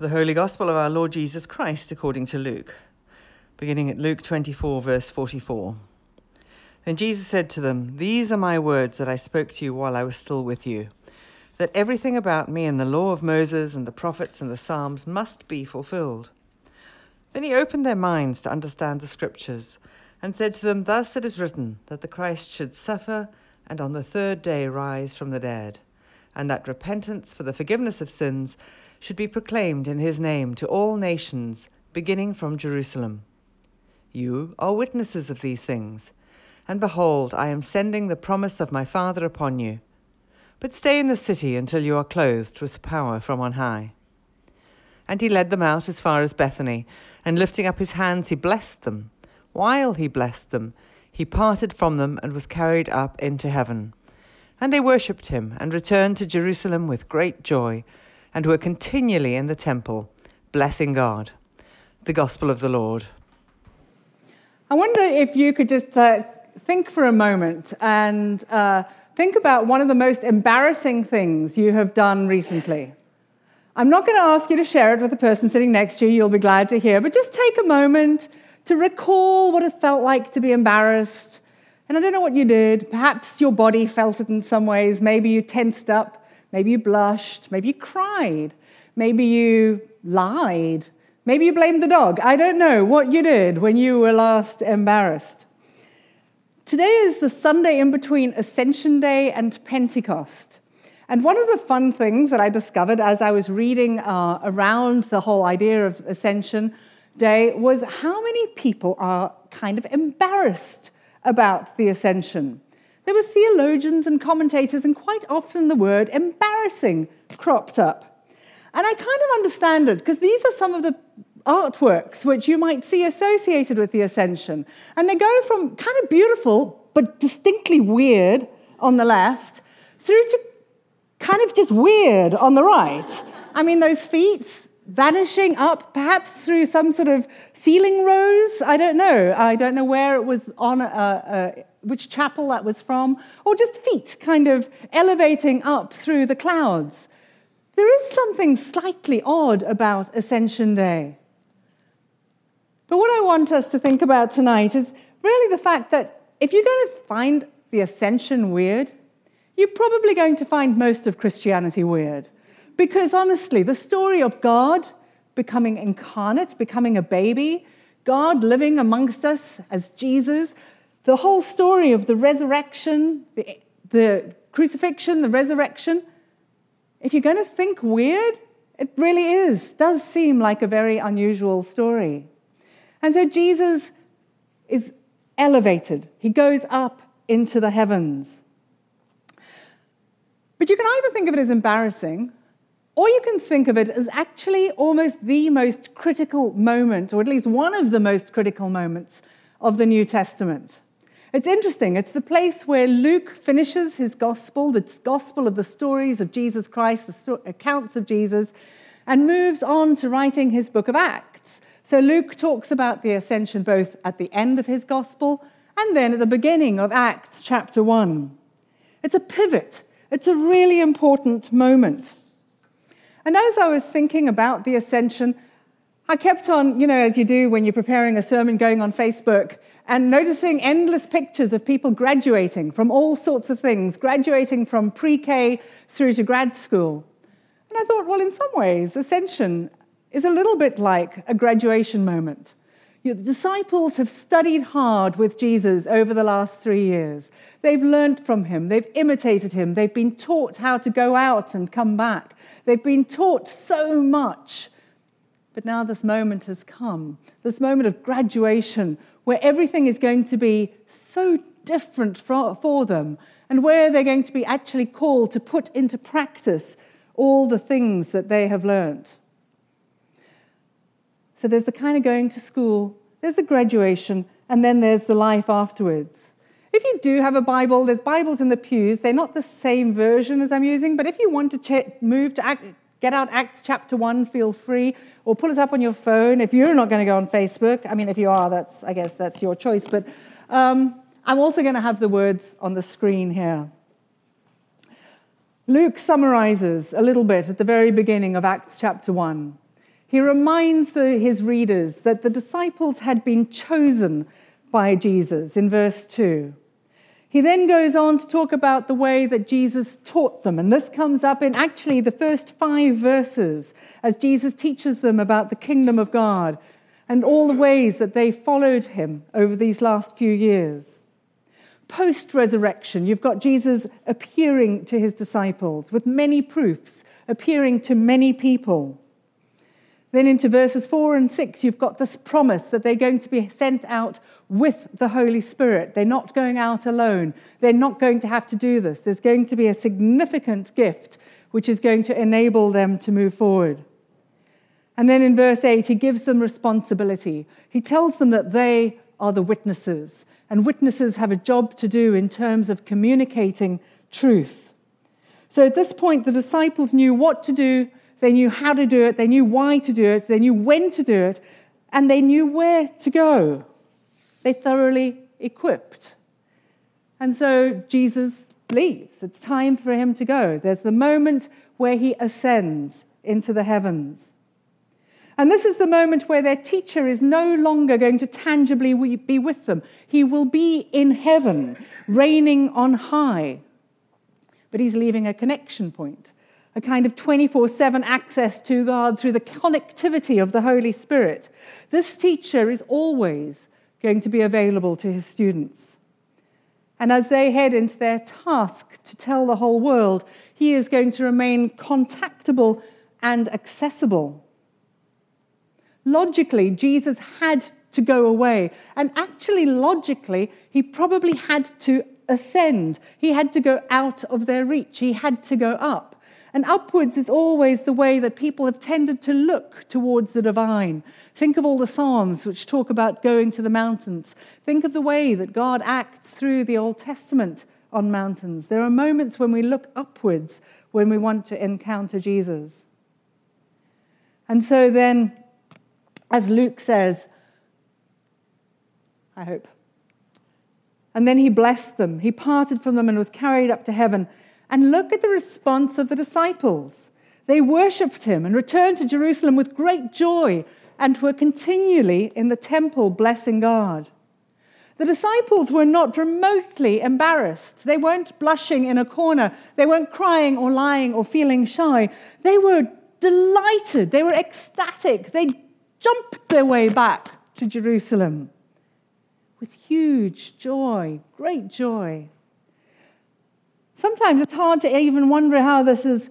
The Holy Gospel of our Lord Jesus Christ according to Luke, beginning at Luke 24, verse 44. Then Jesus said to them, These are my words that I spoke to you while I was still with you, that everything about me in the law of Moses and the prophets and the Psalms must be fulfilled. Then he opened their minds to understand the Scriptures, and said to them, Thus it is written, that the Christ should suffer and on the third day rise from the dead, and that repentance for the forgiveness of sins should be proclaimed in his name to all nations, beginning from Jerusalem. You are witnesses of these things. And behold, I am sending the promise of my Father upon you. But stay in the city until you are clothed with power from on high. And he led them out as far as Bethany, and lifting up his hands, he blessed them. While he blessed them, he parted from them and was carried up into heaven. And they worshipped him, and returned to Jerusalem with great joy and were continually in the temple, blessing God. The Gospel of the Lord. I wonder if you could just uh, think for a moment and uh, think about one of the most embarrassing things you have done recently. I'm not going to ask you to share it with the person sitting next to you, you'll be glad to hear, but just take a moment to recall what it felt like to be embarrassed. And I don't know what you did. Perhaps your body felt it in some ways. Maybe you tensed up. Maybe you blushed. Maybe you cried. Maybe you lied. Maybe you blamed the dog. I don't know what you did when you were last embarrassed. Today is the Sunday in between Ascension Day and Pentecost. And one of the fun things that I discovered as I was reading uh, around the whole idea of Ascension Day was how many people are kind of embarrassed about the Ascension. There were theologians and commentators, and quite often the word embarrassing cropped up. And I kind of understand it because these are some of the artworks which you might see associated with the ascension. And they go from kind of beautiful but distinctly weird on the left through to kind of just weird on the right. I mean, those feet vanishing up, perhaps through some sort of ceiling rose. I don't know. I don't know where it was on, a, a, which chapel that was from, or just feet kind of elevating up through the clouds. There is something slightly odd about Ascension Day. But what I want us to think about tonight is really the fact that if you're going to find the ascension weird, you're probably going to find most of Christianity weird. Because honestly, the story of God becoming incarnate, becoming a baby, God living amongst us as Jesus, the whole story of the resurrection, the, the crucifixion, the resurrection, if you're going to think weird, it really is, does seem like a very unusual story. And so Jesus is elevated, he goes up into the heavens. But you can either think of it as embarrassing or you can think of it as actually almost the most critical moment, or at least one of the most critical moments of the New Testament. It's interesting. It's the place where Luke finishes his gospel, the gospel of the stories of Jesus Christ, the sto- accounts of Jesus, and moves on to writing his book of Acts. So Luke talks about the ascension both at the end of his gospel and then at the beginning of Acts chapter 1. It's a pivot, it's a really important moment. And as I was thinking about the ascension, I kept on, you know, as you do when you're preparing a sermon, going on Facebook and noticing endless pictures of people graduating from all sorts of things, graduating from pre K through to grad school. And I thought, well, in some ways, ascension is a little bit like a graduation moment. The disciples have studied hard with Jesus over the last three years. They've learned from him, they've imitated him, they've been taught how to go out and come back. They've been taught so much. But now this moment has come, this moment of graduation, where everything is going to be so different for, for them, and where they're going to be actually called to put into practice all the things that they have learned. So there's the kind of going to school, there's the graduation, and then there's the life afterwards. If you do have a Bible, there's Bibles in the pews. They're not the same version as I'm using, but if you want to ch- move to Act, get out Acts chapter 1, feel free, or pull it up on your phone. If you're not going to go on Facebook, I mean, if you are, that's, I guess that's your choice. But um, I'm also going to have the words on the screen here. Luke summarizes a little bit at the very beginning of Acts chapter 1. he reminds the, his readers that the disciples had been chosen by Jesus in verse 2. He then goes on to talk about the way that Jesus taught them. And this comes up in actually the first five verses as Jesus teaches them about the kingdom of God and all the ways that they followed him over these last few years. Post resurrection, you've got Jesus appearing to his disciples with many proofs, appearing to many people. Then into verses 4 and 6, you've got this promise that they're going to be sent out with the Holy Spirit. They're not going out alone. They're not going to have to do this. There's going to be a significant gift which is going to enable them to move forward. And then in verse 8, he gives them responsibility. He tells them that they are the witnesses, and witnesses have a job to do in terms of communicating truth. So at this point, the disciples knew what to do, they knew how to do it, they knew why to do it, they knew when to do it, and they knew where to go. They thoroughly equipped. And so Jesus leaves. It's time for him to go. There's the moment where he ascends into the heavens. And this is the moment where their teacher is no longer going to tangibly be with them. He will be in heaven, reigning on high. But he's leaving a connection point, a kind of 24 7 access to God through the connectivity of the Holy Spirit. This teacher is always going to be available to his students. And as they head into their task to tell the whole world, he is going to remain contactable and accessible. Logically, Jesus had to go away. And actually, logically, he probably had to ascend. He had to go out of their reach. He had to go up. And upwards is always the way that people have tended to look towards the divine. Think of all the Psalms which talk about going to the mountains. Think of the way that God acts through the Old Testament on mountains. There are moments when we look upwards when we want to encounter Jesus. And so then, as Luke says, I hope. And then he blessed them. He parted from them and was carried up to heaven. And look at the response of the disciples. They worshipped him and returned to Jerusalem with great joy and were continually in the temple blessing God. The disciples were not remotely embarrassed. They weren't blushing in a corner. They weren't crying or lying or feeling shy. They were delighted. They were ecstatic. They jumped their way back to Jerusalem with huge joy, great joy. Sometimes it's hard to even wonder how this is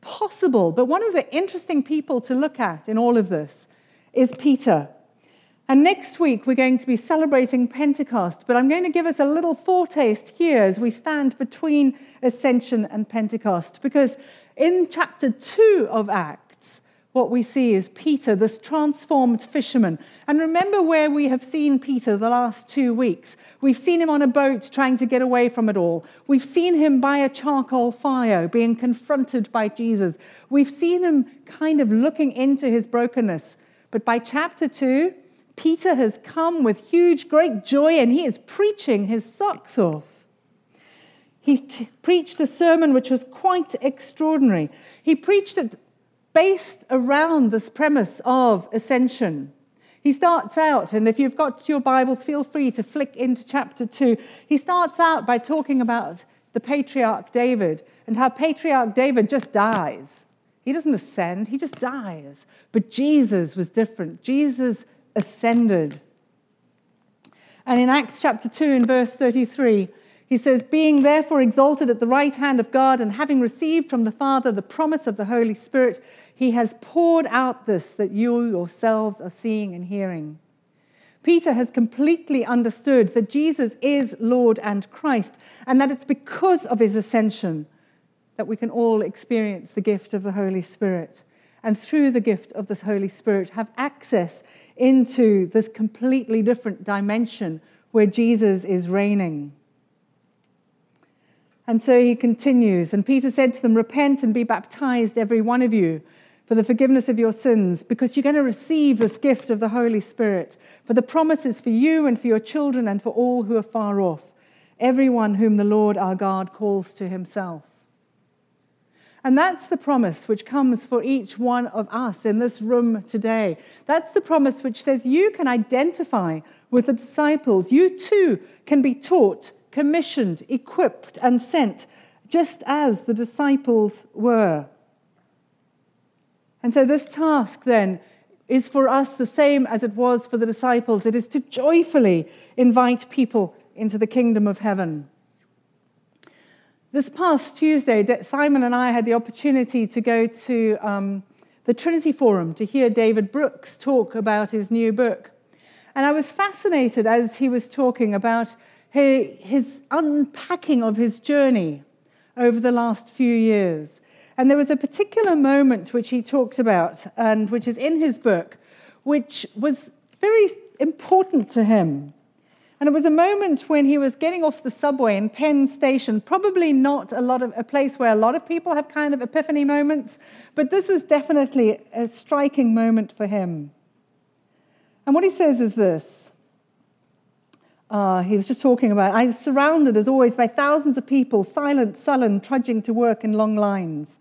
possible, but one of the interesting people to look at in all of this is Peter. And next week, we're going to be celebrating Pentecost, but I'm going to give us a little foretaste here as we stand between Ascension and Pentecost, because in chapter 2 of Acts, what we see is Peter, this transformed fisherman. And remember where we have seen Peter the last two weeks. We've seen him on a boat trying to get away from it all. We've seen him by a charcoal fire being confronted by Jesus. We've seen him kind of looking into his brokenness. But by chapter two, Peter has come with huge, great joy and he is preaching his socks off. He t- preached a sermon which was quite extraordinary. He preached it based around this premise of ascension. He starts out, and if you've got your Bibles, feel free to flick into chapter 2. He starts out by talking about the patriarch David and how patriarch David just dies. He doesn't ascend, he just dies. But Jesus was different. Jesus ascended. And in Acts chapter 2, in verse 33, he says, Being therefore exalted at the right hand of God, and having received from the Father the promise of the Holy Spirit, he has poured out this that you yourselves are seeing and hearing. Peter has completely understood that Jesus is Lord and Christ, and that it's because of his ascension that we can all experience the gift of the Holy Spirit. And through the gift of the Holy Spirit, have access into this completely different dimension where Jesus is reigning. And so he continues. And Peter said to them, Repent and be baptized, every one of you, for the forgiveness of your sins, because you're going to receive this gift of the Holy Spirit. For the promises for you and for your children and for all who are far off, everyone whom the Lord our God calls to himself. And that's the promise which comes for each one of us in this room today. That's the promise which says you can identify with the disciples. You too can be taught, commissioned, equipped, and sent, just as the disciples were. And so, this task then is for us the same as it was for the disciples it is to joyfully invite people into the kingdom of heaven. This past Tuesday, Simon and I had the opportunity to go to um, the Trinity Forum to hear David Brooks talk about his new book. And I was fascinated as he was talking about his unpacking of his journey over the last few years. And there was a particular moment which he talked about, and which is in his book, which was very important to him. And it was a moment when he was getting off the subway in Penn Station, probably not a lot of a place where a lot of people have kind of epiphany moments, but this was definitely a striking moment for him. And what he says is this. Uh, he was just talking about, I was surrounded as always by thousands of people, silent, sullen, trudging to work in long lines.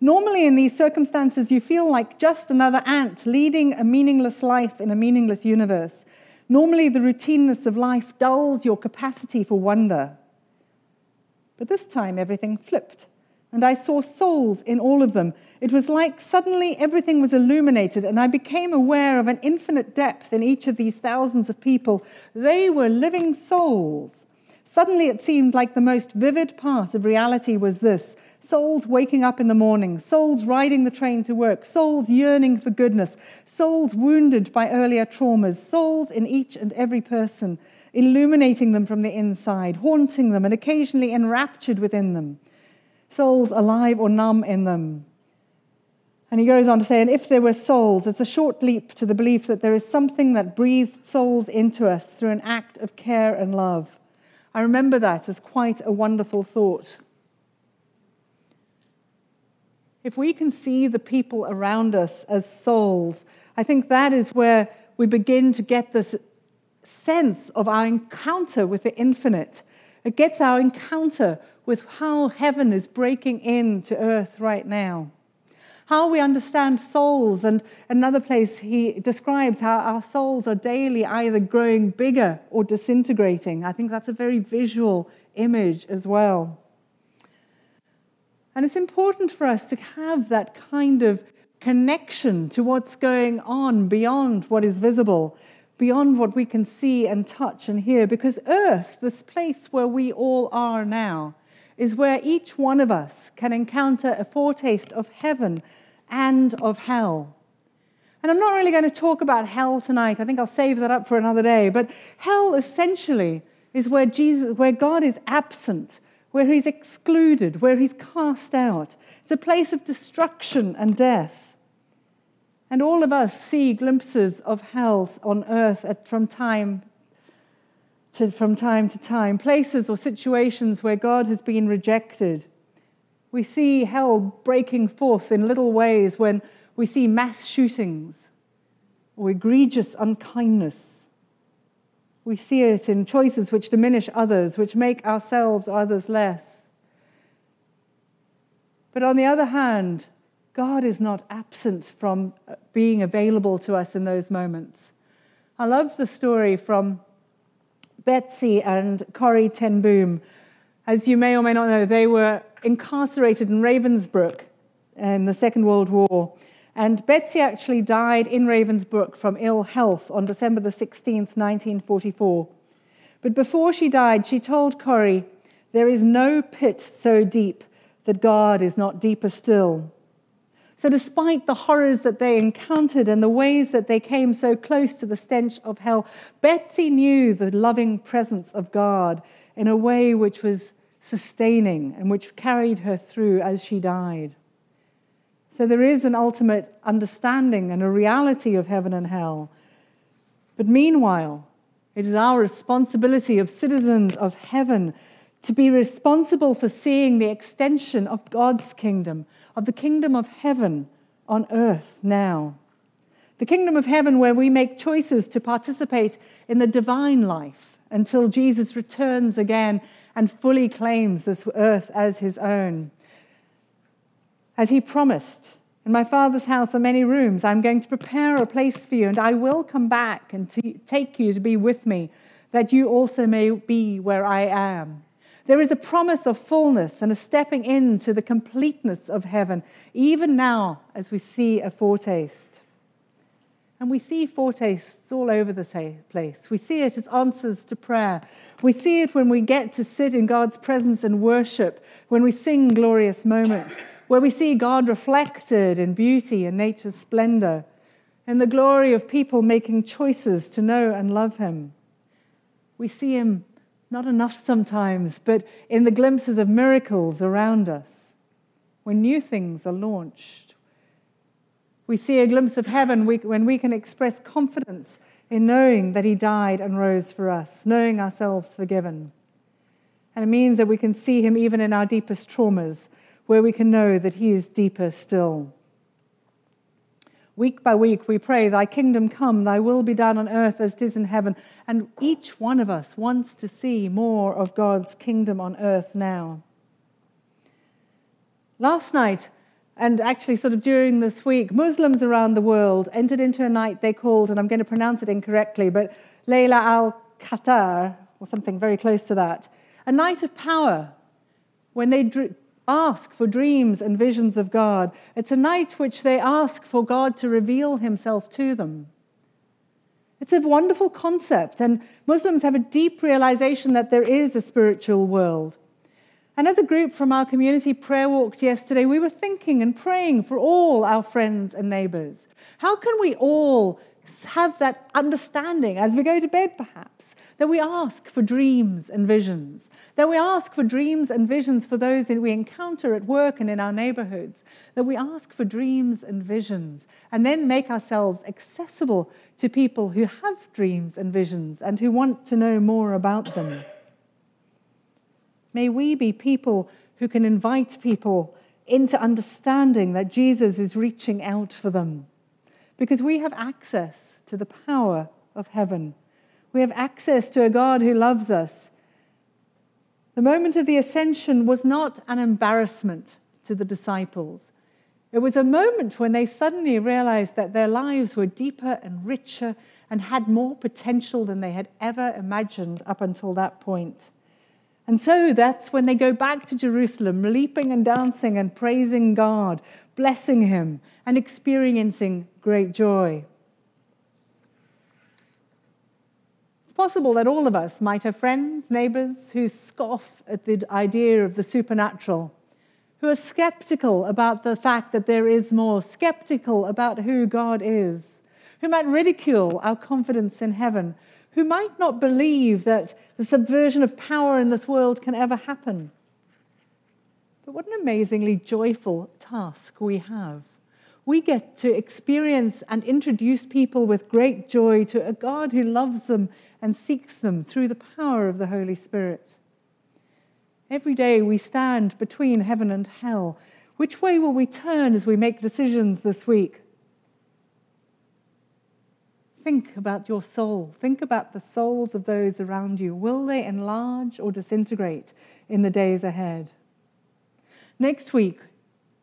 Normally, in these circumstances, you feel like just another ant leading a meaningless life in a meaningless universe. Normally, the routineness of life dulls your capacity for wonder. But this time, everything flipped, and I saw souls in all of them. It was like suddenly everything was illuminated, and I became aware of an infinite depth in each of these thousands of people. They were living souls. Suddenly, it seemed like the most vivid part of reality was this souls waking up in the morning, souls riding the train to work, souls yearning for goodness, souls wounded by earlier traumas, souls in each and every person, illuminating them from the inside, haunting them, and occasionally enraptured within them, souls alive or numb in them. And he goes on to say, and if there were souls, it's a short leap to the belief that there is something that breathed souls into us through an act of care and love. I remember that as quite a wonderful thought. If we can see the people around us as souls, I think that is where we begin to get this sense of our encounter with the infinite. It gets our encounter with how heaven is breaking into earth right now. How we understand souls, and another place he describes how our souls are daily either growing bigger or disintegrating. I think that's a very visual image as well. And it's important for us to have that kind of connection to what's going on beyond what is visible, beyond what we can see and touch and hear. Because earth, this place where we all are now, is where each one of us can encounter a foretaste of heaven and of hell. And I'm not really going to talk about hell tonight. I think I'll save that up for another day. But hell essentially is where Jesus, where God is absent, where he's excluded, where he's cast out. It's a place of destruction and death. And all of us see glimpses of hell on earth at, from, time to, from time to time, places or situations where God has been rejected. We see hell breaking forth in little ways when we see mass shootings or egregious unkindness. We see it in choices which diminish others, which make ourselves or others less. But on the other hand, God is not absent from being available to us in those moments. I love the story from Betsie and Corrie ten Boom. As you may or may not know, they were incarcerated in Ravensbrück in the Second World War. And Betsie actually died in Ravensbrück from ill health on December the 16th, 1944. But before she died, she told Corrie, There is no pit so deep that God is not deeper still. So, despite the horrors that they encountered and the ways that they came so close to the stench of hell, Betsie knew the loving presence of God in a way which was sustaining and which carried her through as she died. So, there is an ultimate understanding and a reality of heaven and hell. But meanwhile, it is our responsibility of citizens of heaven to be responsible for seeing the extension of God's kingdom of the kingdom of heaven on earth now. The kingdom of heaven where we make choices to participate in the divine life until Jesus returns again and fully claims this earth as his own. as he promised. In my Father's house are many rooms. I'm going to prepare a place for you, and I will come back and t- take you to be with me, that you also may be where I am. There is a promise of fullness and a stepping into the completeness of heaven, even now as we see a foretaste. And we see foretastes all over the place. We see it as answers to prayer. We see it when we get to sit in God's presence and worship, when we sing glorious moments where we see God reflected in beauty and nature's splendor, and the glory of people making choices to know and love Him. We see Him not enough sometimes, but in the glimpses of miracles around us, when new things are launched. We see a glimpse of heaven when we can express confidence in knowing that He died and rose for us, knowing ourselves forgiven. And it means that we can see Him even in our deepest traumas where we can know that He is deeper still. Week by week, we pray, Thy kingdom come, Thy will be done on earth as it is in heaven. And each one of us wants to see more of God's kingdom on earth now. Last night, and actually sort of during this week, Muslims around the world entered into a night they called, and I'm going to pronounce it incorrectly, but Layla al Qatar, or something very close to that, a night of power when they ask for dreams and visions of God. It's a night which they ask for God to reveal himself to them. It's a wonderful concept, and Muslims have a deep realization that there is a spiritual world. And as a group from our community prayer walked yesterday, we were thinking and praying for all our friends and neighbors. How can we all have that understanding as we go to bed, perhaps, that we ask for dreams and visions, that we ask for dreams and visions for those that we encounter at work and in our neighborhoods, that we ask for dreams and visions, and then make ourselves accessible to people who have dreams and visions and who want to know more about them. May we be people who can invite people into understanding that Jesus is reaching out for them, because we have access to the power of heaven. We have access to a God who loves us the moment of the ascension was not an embarrassment to the disciples. It was a moment when they suddenly realized that their lives were deeper and richer and had more potential than they had ever imagined up until that point. And so that's when they go back to Jerusalem, leaping and dancing and praising God, blessing Him, and experiencing great joy. Possible that all of us might have friends, neighbors who scoff at the idea of the supernatural, who are skeptical about the fact that there is more, skeptical about who God is, who might ridicule our confidence in heaven, who might not believe that the subversion of power in this world can ever happen. But what an amazingly joyful task we have we get to experience and introduce people with great joy to a God who loves them and seeks them through the power of the Holy Spirit. Every day we stand between heaven and hell. Which way will we turn as we make decisions this week? Think about your soul. Think about the souls of those around you. Will they enlarge or disintegrate in the days ahead? Next week,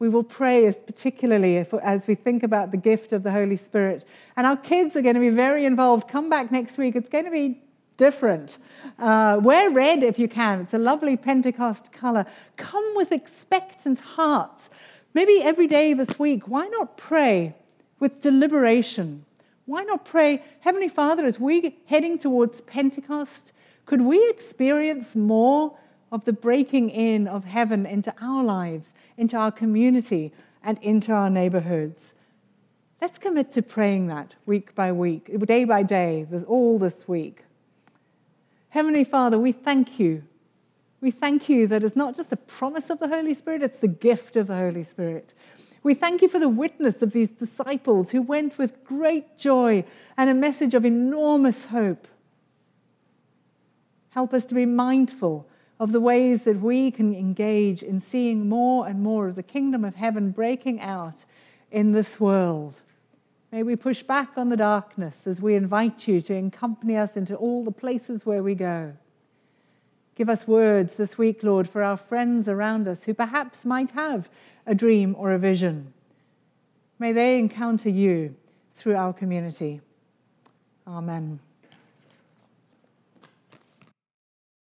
we will pray particularly if, as we think about the gift of the Holy Spirit. And our kids are going to be very involved. Come back next week. It's going to be different. Uh, wear red if you can. It's a lovely Pentecost color. Come with expectant hearts. Maybe every day this week, why not pray with deliberation? Why not pray, Heavenly Father, as we're heading towards Pentecost, could we experience more of the breaking in of heaven into our lives? into our community, and into our neighborhoods. Let's commit to praying that week by week, day by day, all this week. Heavenly Father, we thank you. We thank you that it's not just a promise of the Holy Spirit, it's the gift of the Holy Spirit. We thank you for the witness of these disciples who went with great joy and a message of enormous hope. Help us to be mindful of the ways that we can engage in seeing more and more of the kingdom of heaven breaking out in this world. May we push back on the darkness as we invite you to accompany us into all the places where we go. Give us words this week, Lord, for our friends around us who perhaps might have a dream or a vision. May they encounter you through our community. Amen.